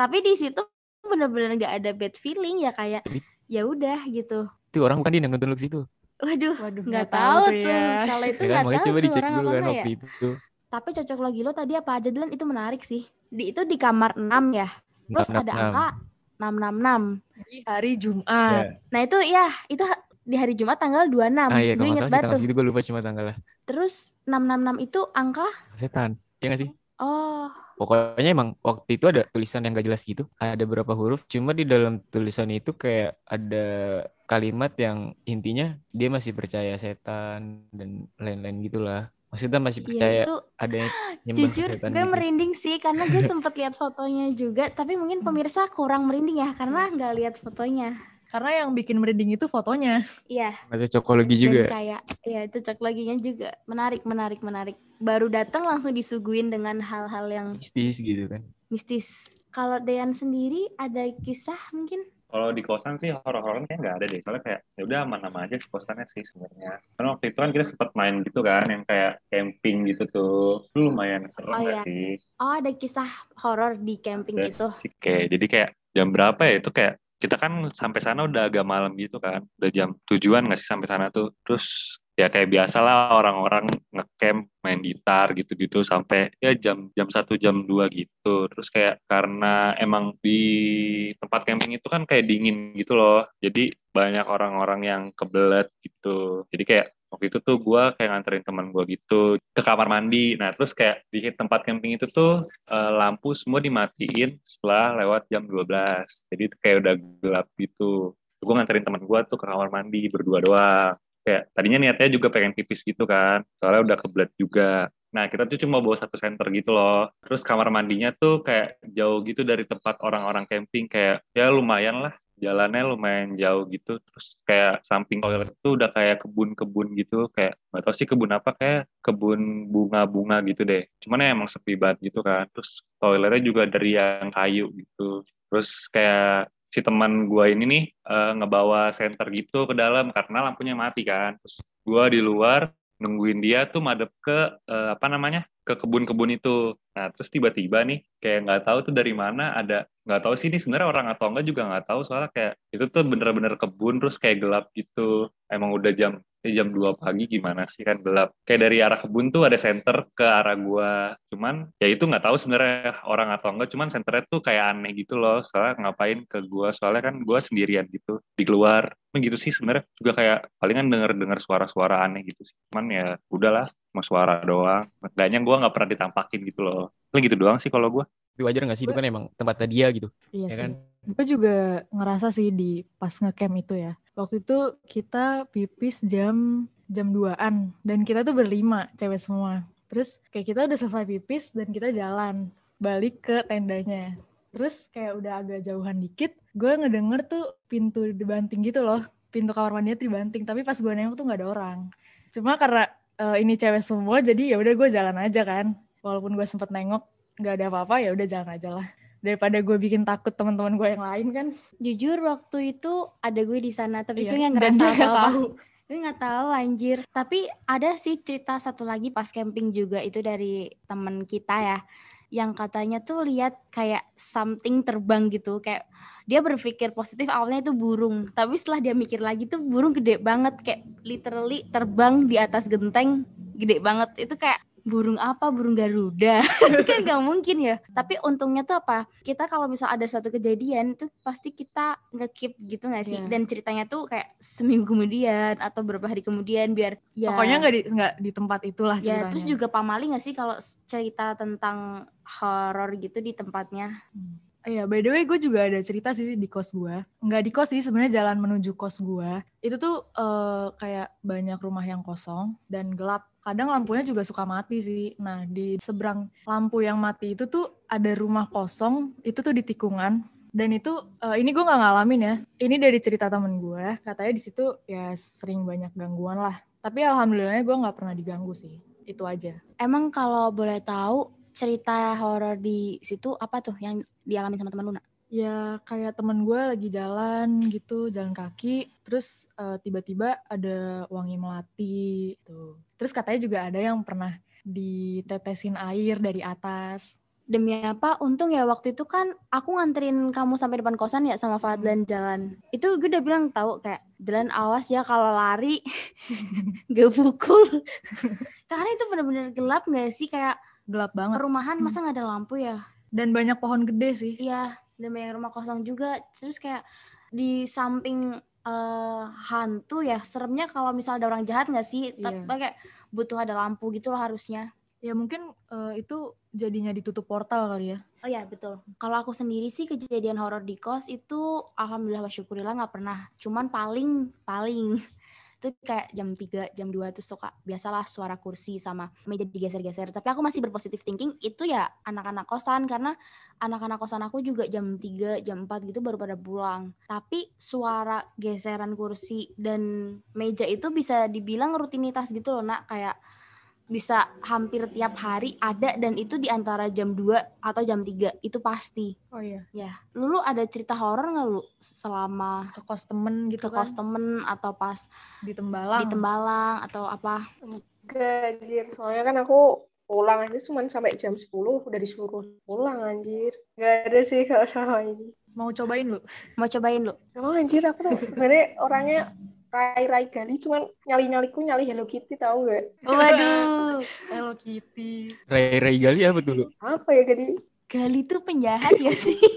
Tapi di situ bener-bener nggak ada bad feeling ya kayak ya udah gitu. Itu orang bukan dia yang nonton situ? Waduh nggak tahu tuh. ya. kalau itu ya kan nggak makanya tahu coba tuh dicek orang dulu kan ya. waktu itu. Tapi cocok lagi lo tadi apa aja Dylan? Itu menarik sih. Di itu di kamar 6 ya. Terus Enam, ada enam, angka 666 Di hari Jumat. nah itu ya itu di hari Jumat tanggal 26 ah iya gue inget banget tanggal segitu gue lupa cuma tanggalnya. Terus 666 itu angka? Setan ya nggak sih? Oh. Pokoknya emang waktu itu ada tulisan yang gak jelas gitu, ada beberapa huruf, cuma di dalam tulisan itu kayak ada kalimat yang intinya dia masih percaya setan dan lain-lain gitulah. Maksudnya masih iya percaya itu ada yang nyembah Jujur, setan gue gitu. merinding sih karena gue sempet lihat fotonya juga, tapi mungkin pemirsa kurang merinding ya karena nggak lihat fotonya. Karena yang bikin merinding itu fotonya. Iya, Atau cokologi juga. dan kayak ya itu cocok laginya juga menarik, menarik, menarik. Baru datang langsung disuguhin dengan hal-hal yang mistis gitu kan. mistis. Kalau Dean sendiri ada kisah mungkin? Kalau di kosan sih horor-horor kayak nggak ada deh. Soalnya kayak ya udah aman-aman aja sih kosannya sih sebenarnya. Karena waktu itu kan kita sempat main gitu kan, yang kayak camping gitu tuh. Itu lumayan serem Oh, iya. sih? Oh ada kisah horor di camping Terus itu. sih kayak jadi kayak jam berapa ya itu kayak kita kan sampai sana udah agak malam gitu kan. Udah jam tujuan nggak sih sampai sana tuh? Terus ya kayak biasa lah orang-orang ngecamp main gitar gitu-gitu sampai ya jam jam satu jam dua gitu. Terus kayak karena emang di tempat camping itu kan kayak dingin gitu loh. Jadi banyak orang-orang yang kebelet gitu. Jadi kayak waktu itu tuh gue kayak nganterin teman gue gitu ke kamar mandi. Nah terus kayak di tempat camping itu tuh eh, lampu semua dimatiin setelah lewat jam 12 jadi kayak udah gelap gitu. Gue nganterin teman gue tuh ke kamar mandi berdua doang. Kayak tadinya niatnya juga pengen pipis gitu kan soalnya udah kebelet juga. Nah kita tuh cuma bawa satu senter gitu loh. Terus kamar mandinya tuh kayak jauh gitu dari tempat orang-orang camping kayak ya lumayan lah jalannya lumayan jauh gitu terus kayak samping toilet itu udah kayak kebun-kebun gitu kayak nggak tahu sih kebun apa kayak kebun bunga-bunga gitu deh. Cuman ya emang sepi banget gitu kan terus toiletnya juga dari yang kayu gitu. Terus kayak si teman gua ini nih eh, ngebawa senter gitu ke dalam karena lampunya mati kan. Terus gua di luar nungguin dia tuh madep ke eh, apa namanya ke kebun-kebun itu. Nah terus tiba-tiba nih kayak nggak tahu tuh dari mana ada nggak tahu sih ini sebenarnya orang atau enggak juga nggak tahu. Soalnya kayak itu tuh bener-bener kebun terus kayak gelap gitu. Emang udah jam jam 2 pagi gimana sih? Kan gelap. Kayak dari arah kebun tuh ada senter ke arah gua. Cuman ya itu nggak tahu sebenarnya orang atau enggak. Cuman senternya tuh kayak aneh gitu loh. Soalnya ngapain ke gua? Soalnya kan gua sendirian gitu. Di keluar gitu sih sebenarnya. Juga kayak palingan denger dengar suara-suara aneh gitu sih. Cuman ya udahlah cuma suara doang. Kayaknya gua nggak pernah ditampakin gitu loh. Paling gitu doang sih kalau gua. Tapi wajar gak sih? Itu kan emang tempatnya dia gitu. Iya Ya sih. kan? Gue juga ngerasa sih di pas ngecamp itu ya. Waktu itu kita pipis jam jam 2-an dan kita tuh berlima cewek semua. Terus kayak kita udah selesai pipis dan kita jalan balik ke tendanya. Terus kayak udah agak jauhan dikit, gue ngedenger tuh pintu dibanting gitu loh. Pintu kamar mandinya dibanting, tapi pas gue nengok tuh nggak ada orang. Cuma karena eh, ini cewek semua, jadi ya udah gue jalan aja kan. Walaupun gue sempet nengok nggak ada apa-apa, ya udah jalan aja lah. Daripada gue bikin takut teman-teman gue yang lain kan. Jujur waktu itu ada gue di sana, tapi Iya, gue nggak ngerasa apa-apa. tahu. Gue nggak tahu anjir. Tapi ada sih cerita satu lagi pas camping juga itu dari temen kita ya. Yang katanya tuh lihat kayak something terbang gitu. Kayak dia berpikir positif awalnya itu burung. Tapi setelah dia mikir lagi tuh burung gede banget. Kayak literally terbang di atas genteng. Gede banget. Itu kayak burung apa? Burung garuda. Kan nggak mungkin ya. Tapi untungnya tuh apa? Kita kalau misal ada suatu kejadian itu pasti kita nge-keep gitu nggak sih? Iya. dan ceritanya tuh kayak seminggu kemudian atau beberapa hari kemudian biar ya Pokoknya nggak di nggak di tempat itulah ya ceritanya. terus juga pamali nggak sih kalau cerita tentang horor gitu di tempatnya Iya, by the way gue juga ada cerita sih di kos gue. Nggak di kos sih, sebenarnya jalan menuju kos gue. Itu tuh eh, kayak banyak rumah yang kosong dan gelap. Kadang lampunya juga suka mati sih. Nah, di seberang lampu yang mati itu tuh ada rumah kosong, itu tuh di tikungan. Dan itu, eh, ini gue nggak ngalamin ya. Ini dari cerita temen gue, katanya di situ ya sering banyak gangguan lah. Tapi alhamdulillahnya gue nggak pernah diganggu sih. Itu aja. emang kalau boleh tahu cerita horor di situ apa tuh yang dialami sama teman Luna Ya kayak temen gue lagi jalan gitu, jalan kaki, terus eh, tiba-tiba ada wangi melati tuh. Terus katanya juga ada yang pernah ditetesin air dari atas. demi apa? Untung ya waktu itu kan aku nganterin kamu sampai depan kosan ya sama Fadlan jalan. Itu gue udah bilang tahu kayak jalan awas ya kalau lari. Gak pukul. Karena itu bener-bener gelap gak sih? Kayak Gelap banget. perumahan masa nggak ada lampu ya Dan banyak pohon gede sih. iya dan banyak rumah kosong juga terus kayak di samping eh, hantu ya seremnya kalau misalnya ada orang jahat nggak sih tapi Iya. kayak butuh ada lampu gitu loh harusnya Ya mungkin eh, itu jadinya ditutup portal kali ya. Oh ya betul. Kalau aku sendiri sih kejadian horor di kos itu alhamdulillah wa syukurillah nggak pernah. Cuman paling paling itu kayak jam 3, jam 2 tuh suka biasalah suara kursi sama meja digeser-geser. Tapi aku masih berpositif thinking itu ya anak-anak kosan karena anak-anak kosan aku juga jam 3, jam 4 gitu baru pada pulang. Tapi suara geseran kursi dan meja itu bisa dibilang rutinitas gitu loh nak kayak bisa hampir tiap hari ada dan itu di antara jam 2 atau jam 3 itu pasti. Oh iya. Ya, lu, lu ada cerita horor nggak lu selama Ke kos temen gitu ke kan. kos temen atau pas Di Tembalang. di Tembalang atau apa? Enggak, anjir. Soalnya kan aku pulang aja cuma sampai jam 10 udah disuruh pulang anjir. Gak ada sih kalau sama ini. Mau cobain lu? Mau cobain lu? Emang anjir aku tuh sebenarnya orangnya rai-rai gali cuman nyali-nyaliku nyali Hello Kitty tahu nggak? Waduh, Hello Kitty. Ray Ray Gali apa dulu? Apa ya gali? Gali tuh penjahat ya sih?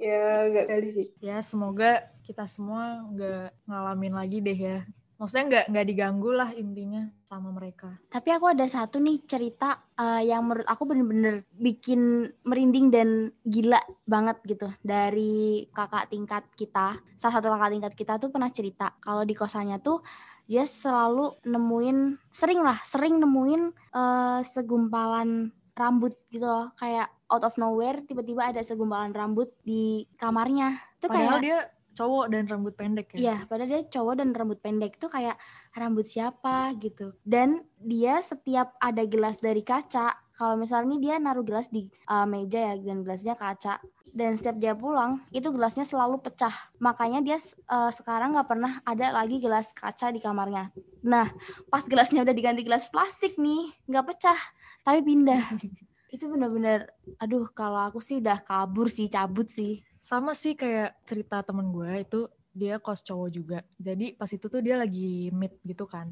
Ya nggak gali sih. Ya semoga kita semua nggak ngalamin lagi deh ya. Maksudnya nggak nggak diganggu lah intinya sama mereka. Tapi aku ada satu nih cerita eh, yang menurut aku bener-bener bikin merinding dan gila banget gitu dari kakak tingkat kita. Salah satu kakak tingkat kita tuh pernah cerita kalau di kosannya tuh dia selalu nemuin, sering lah, sering nemuin eh, segumpalan rambut gitu loh, kayak out of nowhere tiba-tiba ada segumpalan rambut di kamarnya. Itu Padahal kayak dia cowok dan rambut pendek ya. Iya, padahal dia cowok dan rambut pendek tuh kayak rambut siapa gitu. Dan dia setiap ada gelas dari kaca, kalau misalnya dia naruh gelas di uh, meja ya dan gelasnya kaca. Dan setiap dia pulang, itu gelasnya selalu pecah. Makanya dia uh, sekarang nggak pernah ada lagi gelas kaca di kamarnya. Nah, pas gelasnya udah diganti gelas plastik nih, nggak pecah, tapi pindah. itu bener-bener, aduh kalau aku sih udah kabur sih, cabut sih. Sama sih kayak cerita temen gue itu dia kos cowok juga. Jadi pas itu tuh dia lagi meet gitu kan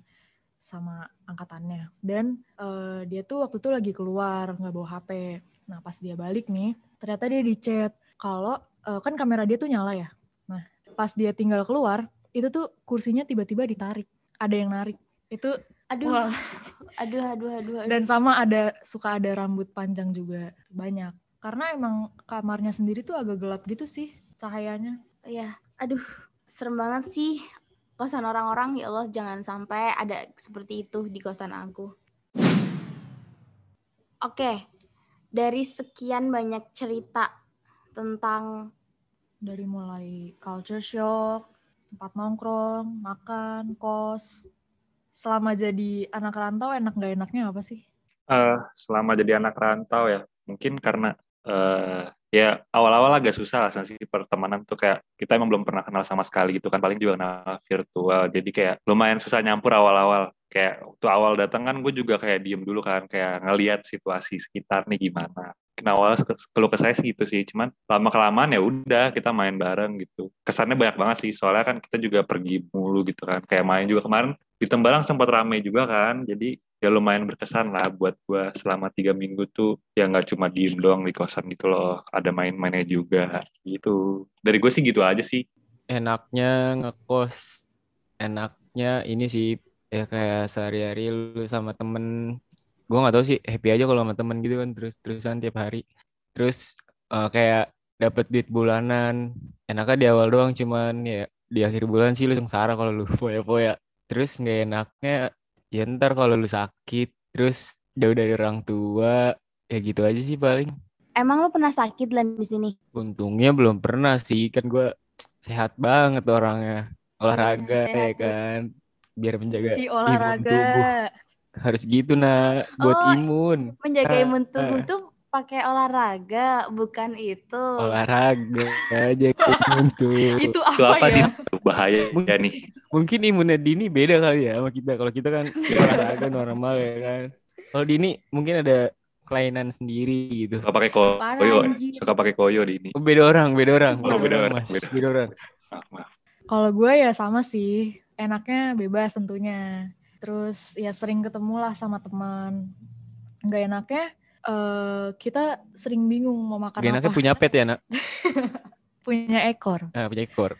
sama angkatannya. Dan eh, dia tuh waktu itu lagi keluar nggak bawa HP. Nah pas dia balik nih, ternyata dia di chat kalau eh, kan kamera dia tuh nyala ya. Nah pas dia tinggal keluar, itu tuh kursinya tiba-tiba ditarik. Ada yang narik. Itu Aduh, wah. aduh, aduh, aduh, aduh. Dan sama ada suka ada rambut panjang juga banyak. Karena emang kamarnya sendiri tuh agak gelap gitu sih cahayanya. Ya, aduh, serem banget sih kosan orang-orang. Ya Allah, jangan sampai ada seperti itu di kosan aku. Oke, dari sekian banyak cerita tentang Dari mulai culture shock, tempat nongkrong, makan, kos. Selama jadi anak rantau enak gak enaknya apa sih? Eh, selama jadi anak rantau ya, mungkin karena eh, ya awal-awal agak susah lah sih pertemanan tuh kayak kita emang belum pernah kenal sama sekali gitu kan paling juga kenal virtual. Jadi kayak lumayan susah nyampur awal-awal. Kayak waktu awal datang kan gue juga kayak diem dulu kan kayak ngeliat situasi sekitar nih gimana awal keluh ke saya sih gitu sih. Cuman lama kelamaan ya udah kita main bareng gitu. Kesannya banyak banget sih. Soalnya kan kita juga pergi mulu gitu kan. Kayak main juga kemarin di Tembalang sempat rame juga kan. Jadi ya lumayan berkesan lah buat gua selama tiga minggu tuh. Ya nggak cuma diem doang di kosan gitu loh. Ada main-mainnya juga gitu. Dari gue sih gitu aja sih. Enaknya ngekos. Enaknya ini sih ya kayak sehari-hari lu sama temen gue nggak tahu sih happy aja kalau sama temen gitu kan terus terusan tiap hari. Terus uh, kayak dapat duit bulanan. Enaknya di awal doang cuman ya di akhir bulan sih lu sengsara kalau lu poya-poya terus nggak enaknya ya ntar kalau lu sakit terus jauh dari orang tua ya gitu aja sih paling. Emang lu pernah sakit lah di sini? Untungnya belum pernah sih kan gue sehat banget orangnya. Olahraga sehat ya ya. kan. Biar menjaga Si imun olahraga. tubuh harus gitu nak buat Oh, imun. menjaga Ah, imun tubuh ah. tuh pakai olahraga bukan itu. Olahraga aja imun tuh. Itu itu apa, apa ya? bahaya ya nih. mungkin imunnya Dini beda kali ya sama kita. Kalau kita kan ya olahraga normal ya kan. Kalau Dini mungkin ada kelainan sendiri gitu. Suka pakai koyo anjir. suka pakai koyo di ini Oh, beda orang beda orang. Oh, beda orang, mas beda. beda orang. Maaf, maaf. Kalau gue ya sama sih, enaknya bebas tentunya. Terus ya sering ketemu lah sama teman. Nggak enaknya eh kita sering bingung mau makan Gak enaknya apa. punya pet ya nak Punya ekor. ah, punya ekor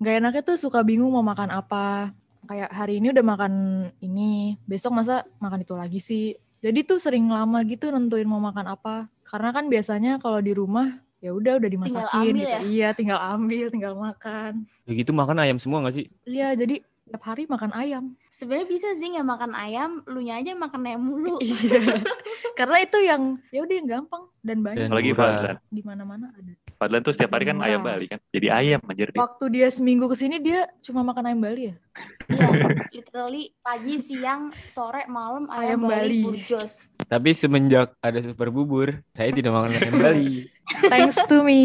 Nggak enaknya tuh suka bingung mau makan apa. Kayak hari ini udah makan ini, besok masa makan itu lagi sih. Jadi tuh sering lama gitu nentuin mau makan apa. Karena kan biasanya kalau di rumah ya udah udah dimasakin ambil gitu. ya? Iya, tinggal ambil, tinggal makan. ya gitu makan ayam semua gak sih Iya, jadi tiap hari makan ayam. sebenarnya bisa sih nggak makan ayam lu nya aja makan ayam mulu Iya. Karena itu yang ya udah yang gampang dan banyak Dan murah. Fadlan di mana-mana ada. Fadlan tuh setiap hari kan ayam Bali kan jadi ayam anjir dia. Waktu dia seminggu ke sini dia cuma makan ayam Bali ya. iya literally pagi siang sore malam ayam, Ayam Bali, Bali. burjos tapi semenjak ada super bubur saya tidak makan ayam Bali Thanks to me.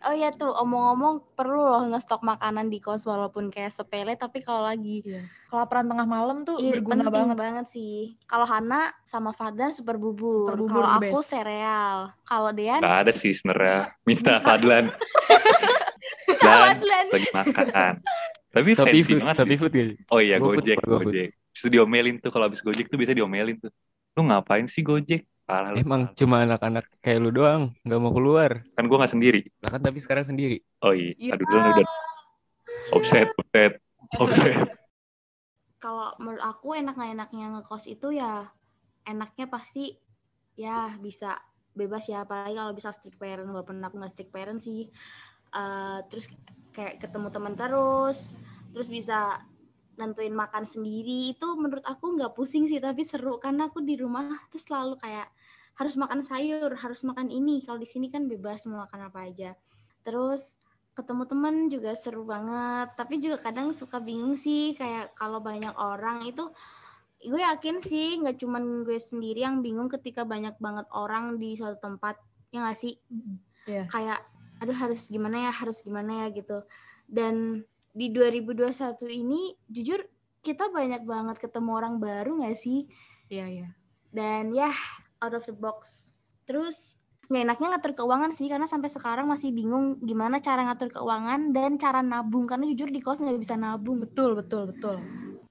oh iya tuh omong-omong perlu loh ngestok makanan di kos walaupun kayak sepele tapi kalau lagi Kelaparan tengah malam tuh Iya, berguna penting banget. sih. Kalau Hana sama Fadlan super bubur. Super bubur Kalau aku best. sereal. Kalau Dean nggak ada sih sebenarnya minta Fadlan dan Fadlan. lagi makan tapi Shopee fancy food banget Shopee food gak sih oh iya Gojek. Gojek itu diomelin tuh kalau habis Gojek tuh biasa diomelin tuh lu ngapain sih Gojek parah lu. emang cuma anak-anak kayak lu doang nggak mau keluar. Kan gue nggak sendiri. Lah kan tapi sekarang sendiri. Oh iya Iya. aduh dulu udah offset offset offset. Kalau menurut aku enak nggak enaknya ngekos itu ya enaknya pasti ya bisa bebas ya. Apalagi kalau bisa strict parent walaupun aku nggak strict parent sih. Eh, terus kayak ketemu teman terus terus bisa nentuin makan sendiri. Itu menurut aku nggak pusing sih tapi seru. Karena aku di rumah tuh selalu kayak harus makan sayur harus makan ini. Kalau di sini kan bebas mau makan apa aja. Terus ketemu teman juga seru banget. Tapi juga kadang suka bingung sih kayak kalau banyak orang itu gue yakin sih nggak cuman gue sendiri yang bingung ketika banyak banget orang di suatu tempat ya nggak sih? Iya. kayak aduh harus gimana ya harus gimana ya gitu. Dan di 2021 ini jujur kita banyak banget ketemu orang baru nggak sih? Iya, iya. dan ya out of the box terus nggak enaknya ngatur keuangan sih karena sampai sekarang masih bingung gimana cara ngatur keuangan dan cara nabung karena jujur di kos nggak bisa nabung Betul, betul, betul.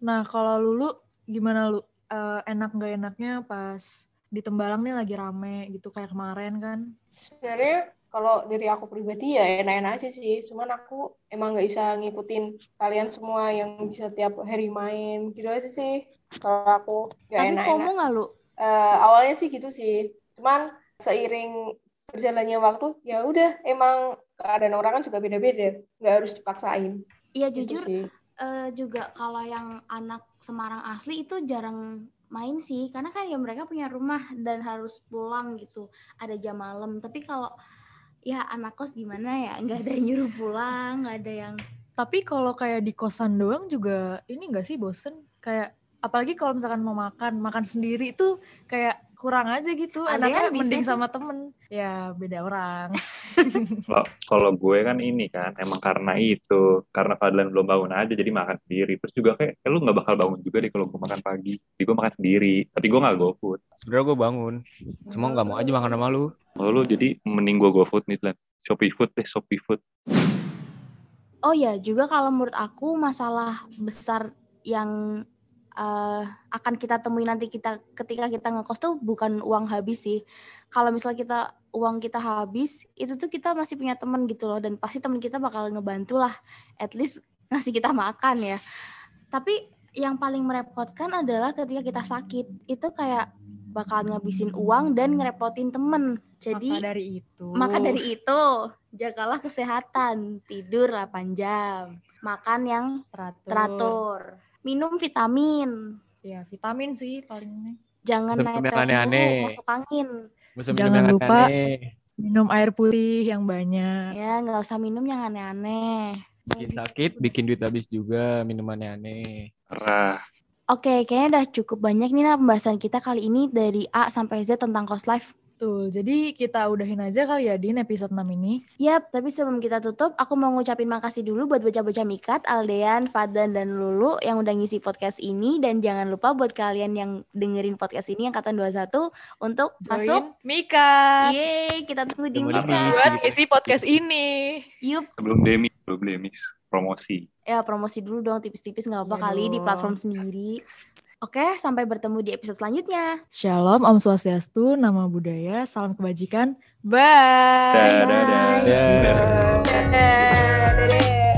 Nah, kalau Lulu gimana lu? Eh, enak nggak enaknya pas di Tembalang nih lagi rame gitu kayak kemarin kan? Sebenarnya kalau dari aku pribadi ya enak-enak aja sih. Cuman aku emang nggak bisa ngikutin kalian semua yang bisa tiap hari main gitu aja sih. Kalau aku nggak tapi enak-enak. FOMO nggak lu Eh, awalnya sih gitu sih. Cuman seiring berjalannya waktu ya udah emang keadaan orang kan juga beda-beda. Nggak harus dipaksain. iya Gitu jujur sih. eh, juga kalau yang anak Semarang asli itu jarang main sih karena kan ya mereka punya rumah dan harus pulang gitu ada jam malam tapi kalau ya anak kos gimana ya nggak ada yang nyuruh pulang nggak ada yang Tapi kalau kayak di kosan doang juga ini nggak sih bosen? Kayak apalagi kalau misalkan mau makan, makan sendiri itu kayak kurang aja gitu. Ada Enaknya mending sama temen. Ya beda orang. Kalau gue kan ini kan emang karena itu karena keadaan belum bangun aja jadi makan sendiri terus juga kayak eh, lu nggak bakal bangun juga deh kalau gue makan pagi jadi gue makan sendiri tapi gue nggak GoFood Sebenarnya gue bangun, cuma nggak mau aja makan sama lu. kalau lu jadi mending gue GoFood nih Lan Shopee Food deh Shopee Food Oh ya, juga kalau menurut aku masalah besar yang eh, akan kita temui nanti kita ketika kita ngekos tuh bukan uang habis sih. Kalau misalnya kita uang kita habis, itu tuh kita masih punya temen gitu loh dan pasti temen kita bakal ngebantu lah, at least ngasih kita makan ya. Tapi yang paling merepotkan adalah ketika kita sakit, itu kayak bakal ngabisin uang dan ngerepotin temen. Jadi Maka dari itu. maka dari itu, jagalah kesehatan, tidur 8 jam, makan yang teratur. teratur, minum vitamin, Ya vitamin sih paling ini. jangan Minum naik aneh-aneh. masuk angin. Jangan minum yang lupa. aneh. Minum air putih yang banyak. Ya, nggak usah minum yang aneh-aneh. Bikin sakit, bikin duit habis juga minumannya aneh. parah Oke, kayaknya udah cukup banyak nih nah pembahasan kita kali ini dari A sampai Z tentang cost life. Tuh, jadi kita udahin aja kali ya Din episode 6 ini. Yap, tapi sebelum kita tutup, aku mau ngucapin makasih dulu buat bocah-bocah Mikat, Aldean, Fadan, dan Lulu yang udah ngisi podcast ini. Dan jangan lupa buat kalian yang dengerin podcast ini, yang kata 21, untuk masuk. Join Mika. Yeay, kita tunggu di Mikat. Mikat. Buat isi podcast ini. Yup, sebelum demi sebelum demis promosi ya promosi dulu dong, tipis-tipis nggak apa-apa Iya kali di platform sendiri. Oke, sampai bertemu di episode selanjutnya. Shalom, Om Swastiastu, nama budaya, salam kebajikan. Bye. dadah dadah Dadah. Dadah. Dadah.